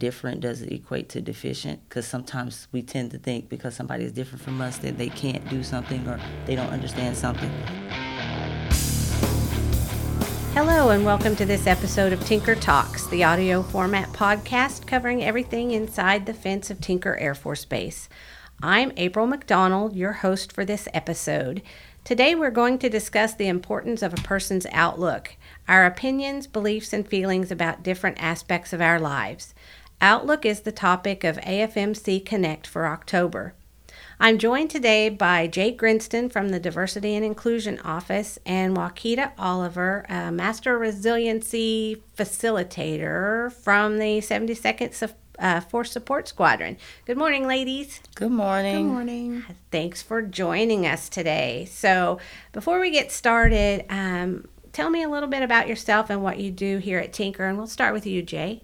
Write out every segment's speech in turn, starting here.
different doesn't equate to deficient because sometimes we tend to think because somebody is different from us that they can't do something or they don't understand something. Hello, and welcome to this episode of Tinker Talks, the audio format podcast covering everything inside the fence of Tinker Air Force Base. I'm April McDonald, your host for this episode. Today, we're going to discuss the importance of a person's outlook, our opinions, beliefs, and feelings about different aspects of our lives. Outlook is the topic of AFMC Connect for October. I'm joined today by Jae Grinston from the Diversity and Inclusion Office and Wakita Oliver, a Master Resiliency Facilitator from the 72nd uh, Force Support Squadron. Good morning, ladies. Good morning. Good morning. Thanks for joining us today. So, before we get started, um, tell me a little bit about yourself and what you do here at Tinker, and we'll start with you, Jae.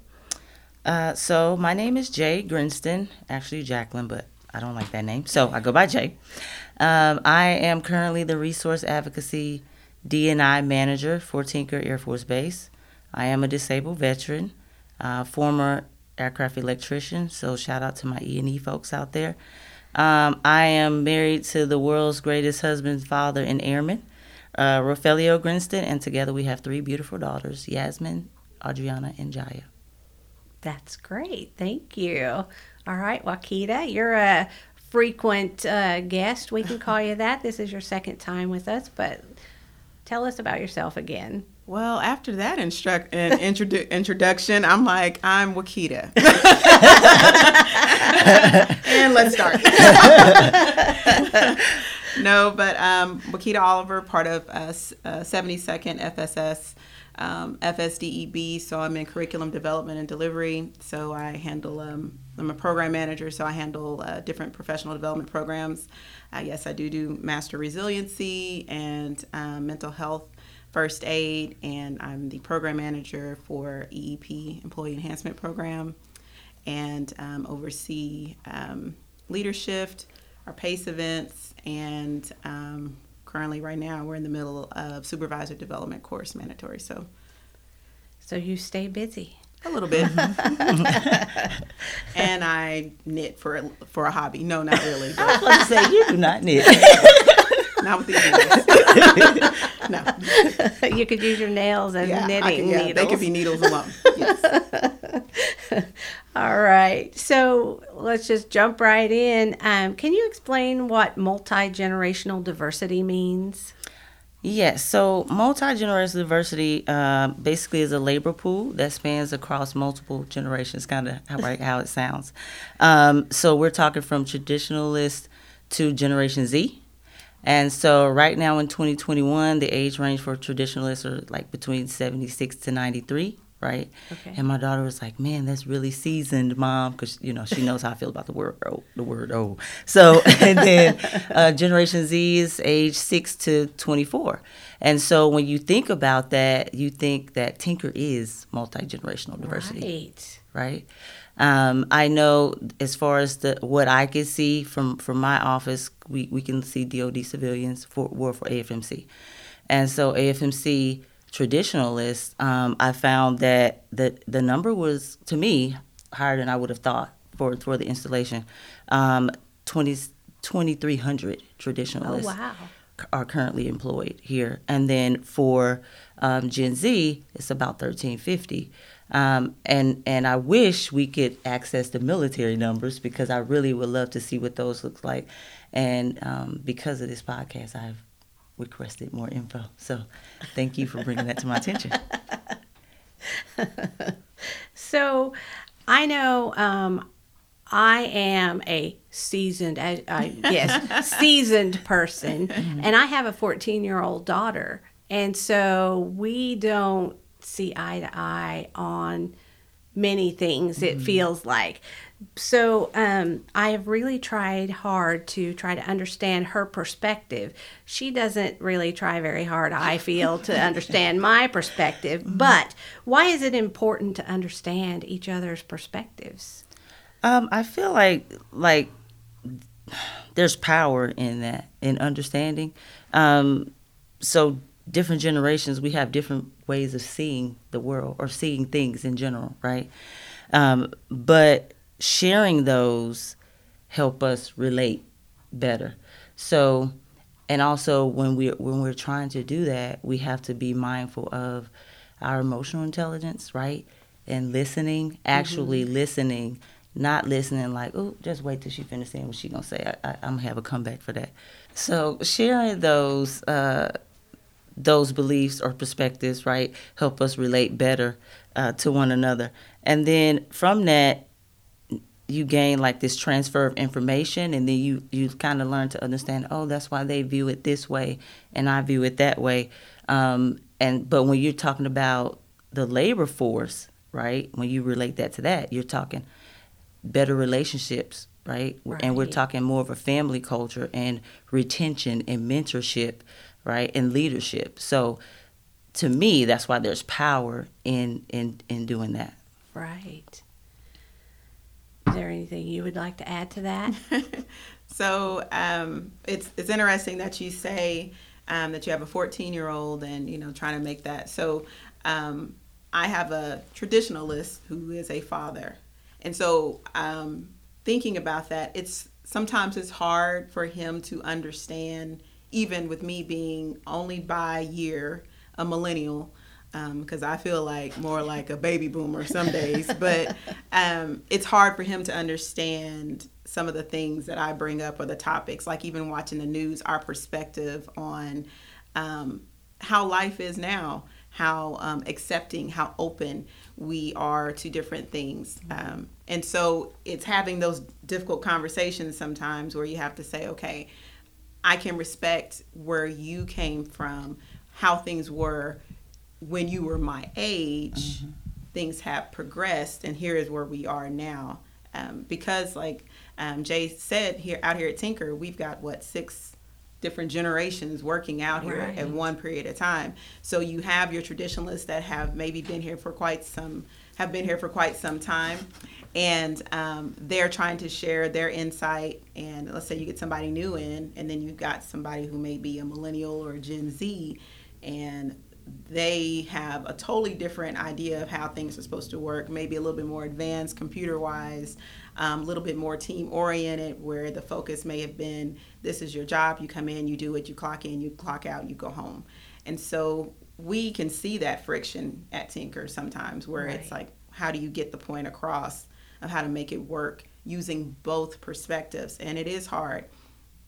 Uh, so, my name is Jae Grinston, actually Jacqueline, but I don't like that name, so I go by Jae. Um, I am currently the Resource Advocacy D&I Manager for Tinker Air Force Base. I am a disabled veteran, uh, former aircraft electrician, so shout out to my E&E folks out there. Um, I am married to the world's greatest husband, father, and airman, uh, Rogelio Grinston, and together we have three beautiful daughters, Yasmin, Adriana, and Jaya. That's great. Thank you. All right, Wakita, you're a frequent uh, guest. We can call you that. This is your second time with us, but tell us about yourself again. Well, after that instru- introdu- introduction, I'm like, I'm Wakita. and let's start. No, but um, Wakita Oliver, part of uh, 72nd FSS um, FSDEB, so I'm in curriculum development and delivery. So I handle, um, I'm a program manager, so I handle uh, different professional development programs. Uh, yes, I do do master resiliency and um, mental health first aid, and I'm the program manager for EEP, Employee Enhancement Program, and um, oversee um, leadership, our PACE events, and um, currently right now we're in the middle of supervisor development course mandatory so. So you stay busy. A little bit. And i knit for a, for a hobby. No not really. I was to say you do not knit. Not with these no. You could use your nails as yeah, knitting yeah, needles they could be needles alone. Yes all right. So let's just jump right in. Um, can you explain what multi generational diversity means? Yes, so multi generational diversity uh, basically is a labor pool that spans across multiple generations, kind of how, right, how it sounds. Um, so we're talking from traditionalist to Generation Z. And so right now in 2021, the age range for traditionalists are like between 76 to 93 right? Okay. And my daughter was like, "Man, that's really seasoned, mom," because you know she knows how I feel about the word "oh." The word "oh." So, and then uh, Generation Z is age six to twenty four, and so when you think about that, you think that Tinker is multi generational diversity, right? Right. Um, I know as far as the what I can see from from my office, we, we can see DoD civilians for work for AFMC, and so AFMC traditionalists, um, I found that the the number was to me higher than I would have thought for for the installation. Um, 20, 2,300 traditionalists oh, wow. are currently employed here, and then for um, Gen Z, it's about 1,350. Um, and and I wish we could access the military numbers because I really would love to see what those look like. And um, because of this podcast, I've requested more info. So thank you for bringing that to my attention. so I know um, I am a seasoned, I, I yes, seasoned person, mm-hmm. and I have a 14 year old daughter. And so we don't see eye to eye on many things, it mm-hmm. feels like so um, I have really tried hard to try to understand her perspective. She doesn't really try very hard, I feel, to understand my perspective. Mm-hmm. But why is it important to understand each other's perspectives? Um, I feel like like there's power in that in understanding. Um, so different generations, we have different ways of seeing the world or seeing things in general, right? Um, but sharing those help us relate better. So, and also when we when we're trying to do that, we have to be mindful of our emotional intelligence, right? And listening, actually mm-hmm. listening, not listening like, oh, just wait till she finishes saying what she gonna say. I, am gonna have a comeback for that. So sharing those uh, those beliefs or perspectives, right, help us relate better uh, to one another. And then from that, you gain like this transfer of information and then you you kind of learn to understand oh that's why they view it this way and i view it that way um, and but when you're talking about the labor force right when you relate that to that you're talking better relationships right, right. and we're talking more of a family culture and retention and mentorship right and leadership so to me that's why there's power in in in doing that right is there anything you would like to add to that? so um, it's it's interesting that you say um, that you have a 14 year old and you know trying to make that. So um, I have a traditionalist who is a father, and so um, thinking about that, it's sometimes it's hard for him to understand, even with me being only by year a millennial because um, I feel like more like a baby boomer some days. but um, it's hard for him to understand some of the things that I bring up or the topics, like even watching the news, our perspective on um, how life is now, how um, accepting, how open we are to different things. Um, and so it's having those difficult conversations sometimes where you have to say, okay, I can respect where you came from, how things were when you were my age, mm-hmm. things have progressed, and here is where we are now. Um, because, like um, Jae said, here out here at Tinker, we've got what six different generations working out here right. at one period of time. So you have your traditionalists that have maybe been here for quite some have been here for quite some time, and um, they're trying to share their insight. And let's say you get somebody new in, and then you've got somebody who may be a millennial or a Gen Z, and they have a totally different idea of how things are supposed to work, maybe a little bit more advanced computer wise, um, a little bit more team oriented, where the focus may have been this is your job, you come in, you do it, you clock in, you clock out, you go home. And so we can see that friction at Tinker sometimes, where right. it's like, how do you get the point across of how to make it work using both perspectives? And it is hard,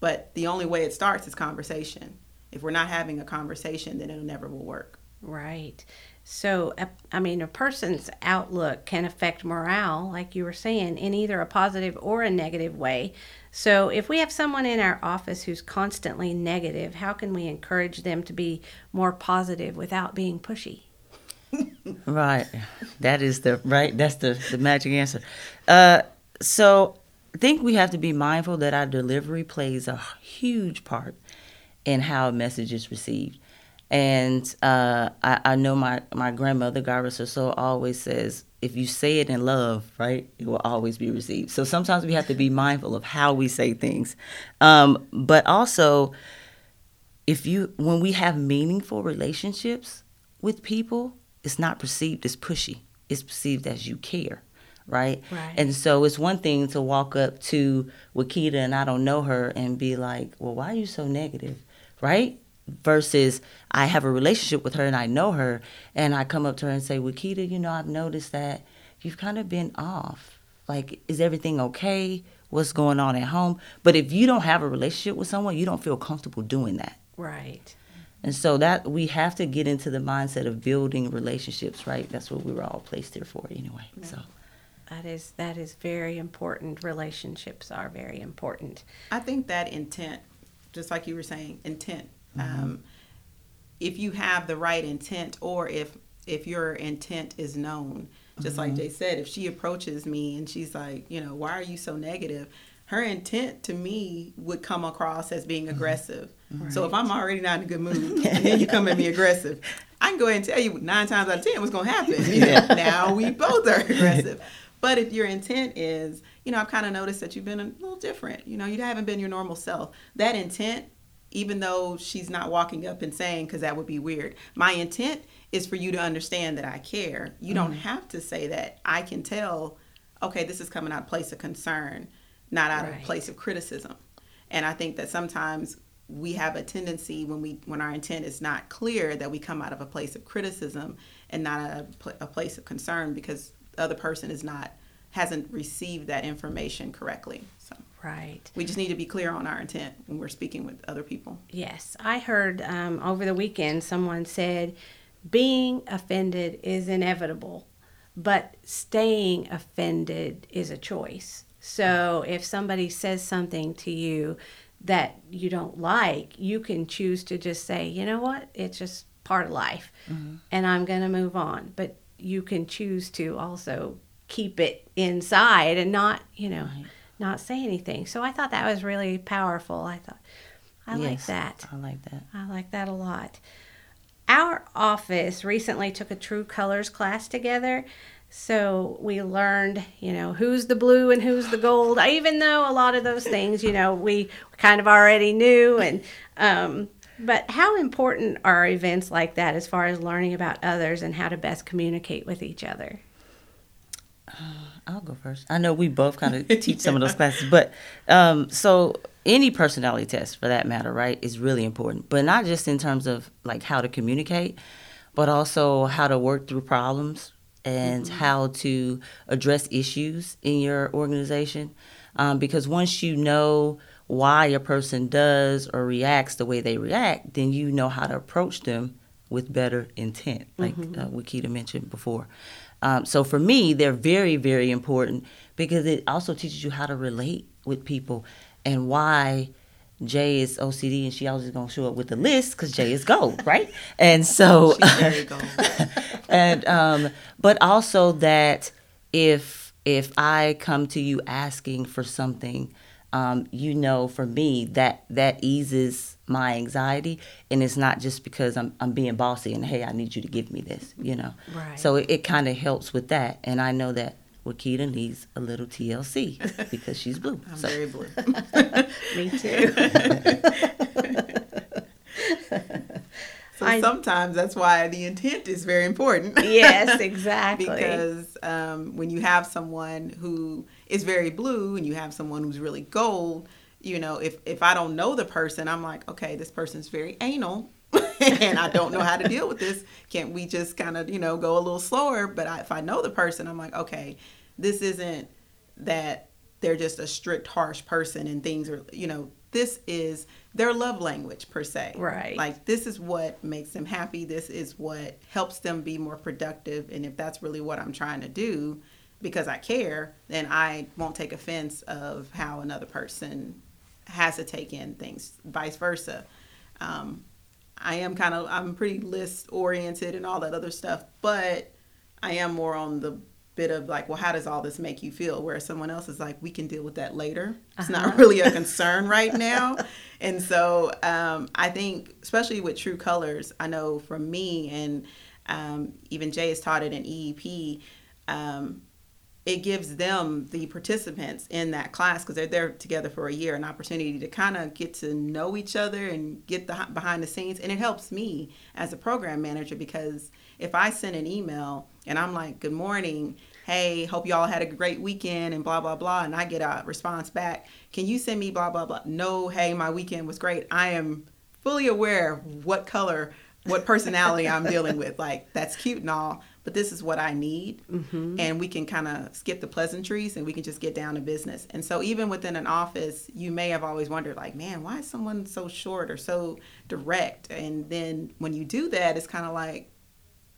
but the only way it starts is conversation if we're not having a conversation, then it never will work. Right. So, I mean, a person's outlook can affect morale, like you were saying, in either a positive or a negative way. So, if we have someone in our office who's constantly negative, how can we encourage them to be more positive without being pushy? right. That is the right. That's the the magic answer. Uh, so, I think we have to be mindful that our delivery plays a huge part in how a message is received. And uh, I, I, know my, my grandmother, God rest always says, if you say it in love, right, it will always be received. So sometimes we have to be mindful of how we say things. Um, but also, if you, when we have meaningful relationships with people, it's not perceived as pushy. It's perceived as you care right? Right. And so it's one thing to walk up to Wakita and I don't know her and be like, "Well, why are you so negative?" right? Versus I have a relationship with her and I know her, and I come up to her and say, Wakita, you know, I've noticed that you've kind of been off. Like, is everything okay? What's going on at home? But if you don't have a relationship with someone, you don't feel comfortable doing that. Right. And so that we have to get into the mindset of building relationships, right? That's what we were all placed here for anyway. Yeah. So that is that is very important. Relationships are very important. I think that intent just like you were saying, intent. Mm-hmm. Um, if you have the right intent, or if if your intent is known, just mm-hmm. like Jae said, if she approaches me and she's like, you know, why are you so negative? Her intent to me would come across as being mm-hmm. aggressive. Right. So if I'm already not in a good mood and then you come at me aggressive, I can go ahead and tell you nine times out of ten what's going to happen. yeah. now we both are aggressive. But if your intent is, you know, I've kind of noticed that you've been a little different. You know, you haven't been your normal self. That intent even though she's not walking up and saying, because that would be weird. My intent is for you to understand that I care. You don't mm-hmm. have to say that. I can tell, okay, this is coming out of place of concern, not out of Right. a place of criticism. And I think that sometimes we have a tendency when we when our intent is not clear that we come out of a place of criticism and not a, pl- a place of concern because the other person is not hasn't received that information correctly. So Right. we just need to be clear on our intent when we're speaking with other people. Yes, I heard um, over the weekend someone said being offended is inevitable, but staying offended is a choice. So if somebody says something to you that you don't like, you can choose to just say, you know what, it's just part of life and I'm going to move on. But you can choose to also keep it inside and not, you know, not say anything. So I thought that was really powerful. I thought, I like that. I like that. I like that a lot. Our office recently took a True Colors class together. So we learned, you know, who's the blue and who's the gold. I even though a lot of those things, you know, we kind of already knew. And, um, but how important are events like that as far as learning about others and how to best communicate with each other? I'll go first. I know we both kind of teach some of those classes, but um, so any personality test for that matter, right, is really important. But not just in terms of like how to communicate, but also how to work through problems and how to address issues in your organization. Um, because once you know why a person does or reacts the way they react, then you know how to approach them with better intent, like uh, Wakita mentioned before. Um, so for me, they're very, very important because it also teaches you how to relate with people and why Jae is OCD and she always gonna show up with the list because Jae is gold, right? And so, She's very gold. and um, but also that if if I come to you asking for something, um, you know, for me that that eases my anxiety, and it's not just because I'm I'm being bossy and hey, I need you to give me this, you know. Right. So it, it kind of helps with that, and I know that Wakita needs a little TLC because she's blue. I'm so very blue. Me too. So I- sometimes that's why the intent is very important. yes, exactly. because um, when you have someone who is very blue and you have someone who's really gold, you know, if if I don't know the person, I'm like, okay, this person's very anal. and I don't know how to deal with this. Can't we just kind of, you know, go a little slower? But I, if I know the person, I'm like, okay, this isn't that they're just a strict, harsh person and things are, you know, this is their love language per se. Right. Like this is what makes them happy. This is what helps them be more productive. And if that's really what I'm trying to do because I care, then I won't take offense of how another person has to take in things, vice versa. Um, I am kind of I'm pretty list oriented and all that other stuff, but I am more on the bit of like, well, how does all this make you feel? Where someone else is like, we can deal with that later. It's not really a concern right now. And so um, I think, especially with True Colors, I know from me and um, even Jae has taught it in EEP. Um, it gives them the participants in that class because they're there together for a year an opportunity to kind of get to know each other and get the behind the scenes. And it helps me as a program manager because if i send an email and i'm like good morning. Hey hope y'all had a great weekend and blah blah blah and i get a response back can you send me blah blah blah? No hey my weekend was great. I am fully aware what color what personality i'm dealing with. Like that's cute and all but this is what I need. Mm-hmm. And we can kind of skip the pleasantries and we can just get down to business. And so, even within an office, you may have always wondered, like, man, why is someone so short or so direct? And then when you do that, it's kind of like,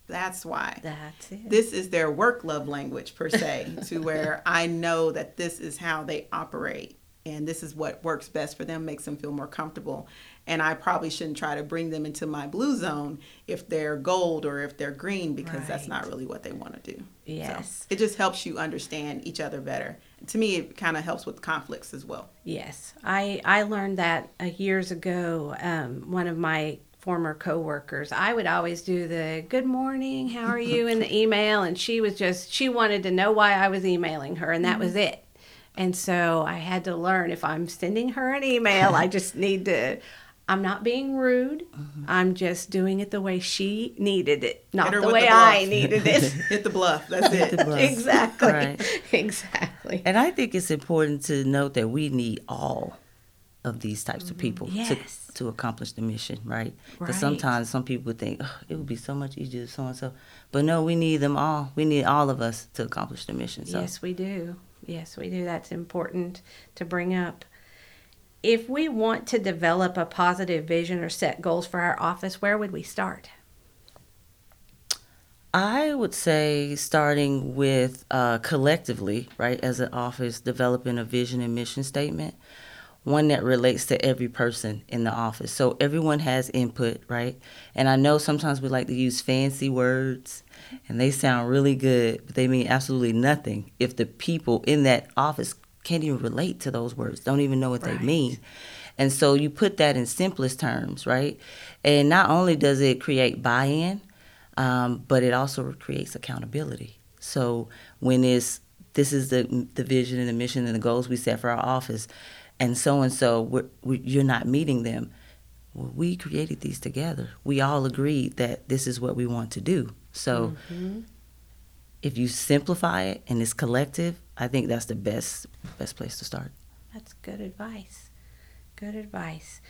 that's why. That's it. This is their work love language, per se, to where I know that this is how they operate and this is what works best for them, makes them feel more comfortable. And I probably shouldn't try to bring them into my blue zone if they're gold or if they're green because that's not really what they want to do. Yes. So it just helps you understand each other better. To me, it kind of helps with conflicts as well. Yes, I I learned that uh, years ago. Um, one of my former coworkers, I would always do the "Good morning, how are you" in the email, and she was just she wanted to know why I was emailing her, and that was it. And so I had to learn if I'm sending her an email, I just need to. I'm not being rude. Mm-hmm. I'm just doing it the way she needed it, not the way the. I needed it. Hit the BLUF. That's it. the BLUF. exactly. Right. Exactly. And I think it's important to note that we need all of these types of mm-hmm. people Yes. to, to accomplish the mission, right? Because Right. sometimes some people think "Ugh, it would be so much easier so and so, but no, we need them all. We need all of us to accomplish the mission. So Yes, we do. Yes, we do. That's important to bring up. If we want to develop a positive vision or set goals for our office, where would we start? I would say starting with uh, collectively, right, as an office, developing a vision and mission statement, one that relates to every person in the office. So everyone has input, right? And I know sometimes we like to use fancy words and they sound really good, but they mean absolutely nothing if the people in that office can't even relate to those words, don't even know what Right. they mean. And so you put that in simplest terms, right? And not only does it create buy in, um, but it also creates accountability. So when it's this is the the vision and the mission and the goals we set for our office, and so and so you're not meeting them. Well, we created these together. We all agreed that this is what we want to do. So Mhm. if you simplify it and it's collective, I think that's the best best place to start. That's good advice. Good advice.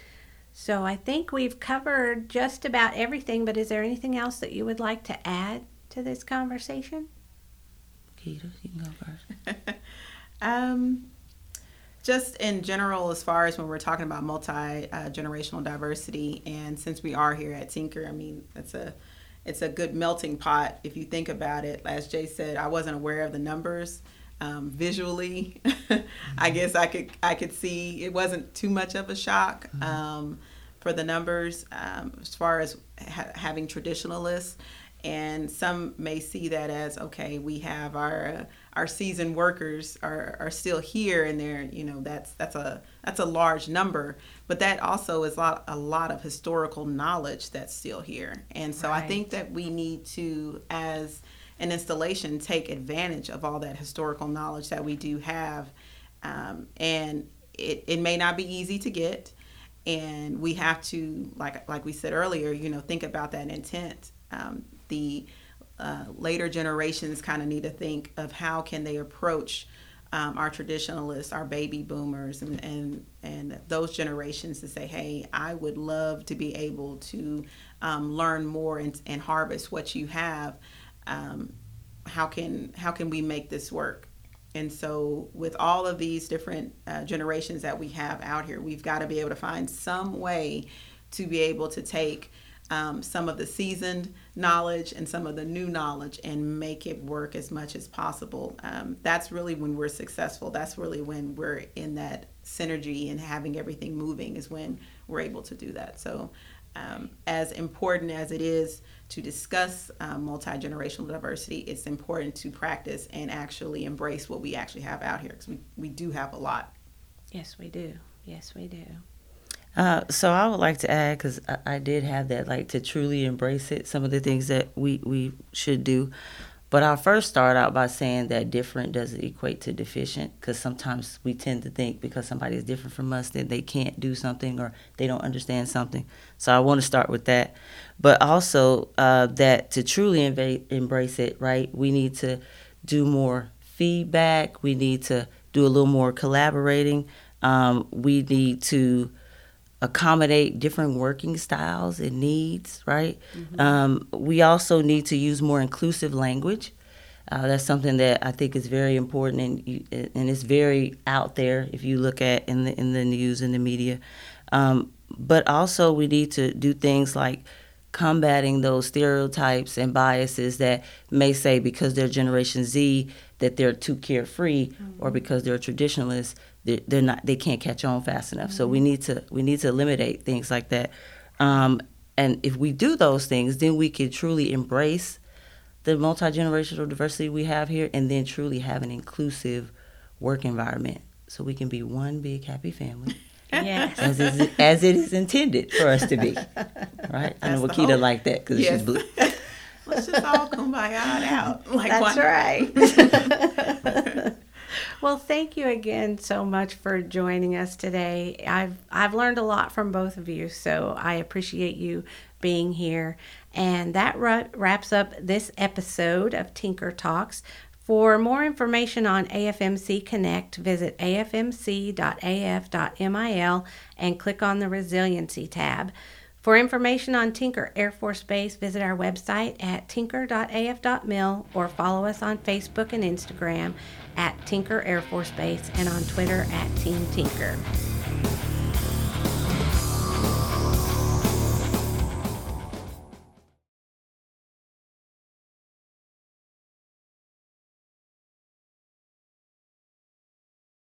So I think we've covered just about everything, but is there anything else that you would like to add to this conversation? Keita, you can go first. Um, just in general, as far as when we're talking about multi uh, generational diversity, and since we are here at Tinker, I mean, it's a it's a good melting pot if you think about it. As Jae said, I wasn't aware of the numbers um, visually. I guess I could I could see it wasn't too much of a shock um, for the numbers um, as far as ha- having traditionalists. And some may see that as okay we have our uh, our seasoned workers are, are still here and they're you know that's that's a that's a large number. But that also is a lot, a lot of historical knowledge that's still here. And so i think that we need to as an installation take advantage of all that historical knowledge that we do have. Um, and it, it may not be easy to get. And we have to like like we said earlier you know think about that intent. Um, the uh, later generations kind of need to think of how can they approach um, our traditionalists our baby boomers and, and and those generations to say hey i would love to be able to um, learn more and, and harvest what you have um, how can how can we make this work and so, with all of these different uh, generations that we have out here, we've got to be able to find some way to be able to take um, some of the seasoned knowledge and some of the new knowledge and make it work as much as possible. Um, that's really when we're successful. That's really when we're in that synergy and having everything moving, is when we're able to do that. So, um, as important as it is to discuss um, multi generational diversity, it's important to practice and actually embrace what we actually have out here because we, we do have a lot. Yes, we do. Yes, we do. Uh, so I would like to add because I, I did have that like to truly embrace it. Some of the things that we we should do, but I'll first start out by saying that different doesn't equate to deficient because sometimes we tend to think because somebody is different from us that they can't do something or they don't understand something. So I want to start with that, but also uh, that to truly emba- embrace it, right? We need to do more feedback. We need to do a little more collaborating. Um, we need to accommodate different working styles and needs, right? Um, we also need to use more inclusive language. Uh, that's something that I think is very important and and it's very out there if you look at in the in the news and the media. Um, but also we need to do things like combating those stereotypes and biases that may say because they're Generation Z that they're too carefree or because they're traditionalists they're, they're not they can't catch on fast enough. So we need to we need to eliminate things like that. Um, and if we do those things, then we can truly embrace the multi generational diversity we have here, and then truly have an inclusive work environment, so we can be one big happy family. Yes. As is, as it is intended for us to be, right? I know Wakita hope. like that because Yes. she's blue. Let's just all kumbaya out. Like That's right. Well, thank you again so much for joining us today. I've I've learned a lot from both of you, so I appreciate you being here. And that wraps up this episode of Tinker Talks. For more information on AFMC Connect, visit afmc.af.mil and click on the Resiliency tab. For information on Tinker Air Force Base, visit our website at tinker.af.mil or follow us on Facebook and Instagram at Tinker Air Force Base and on Twitter at Team Tinker.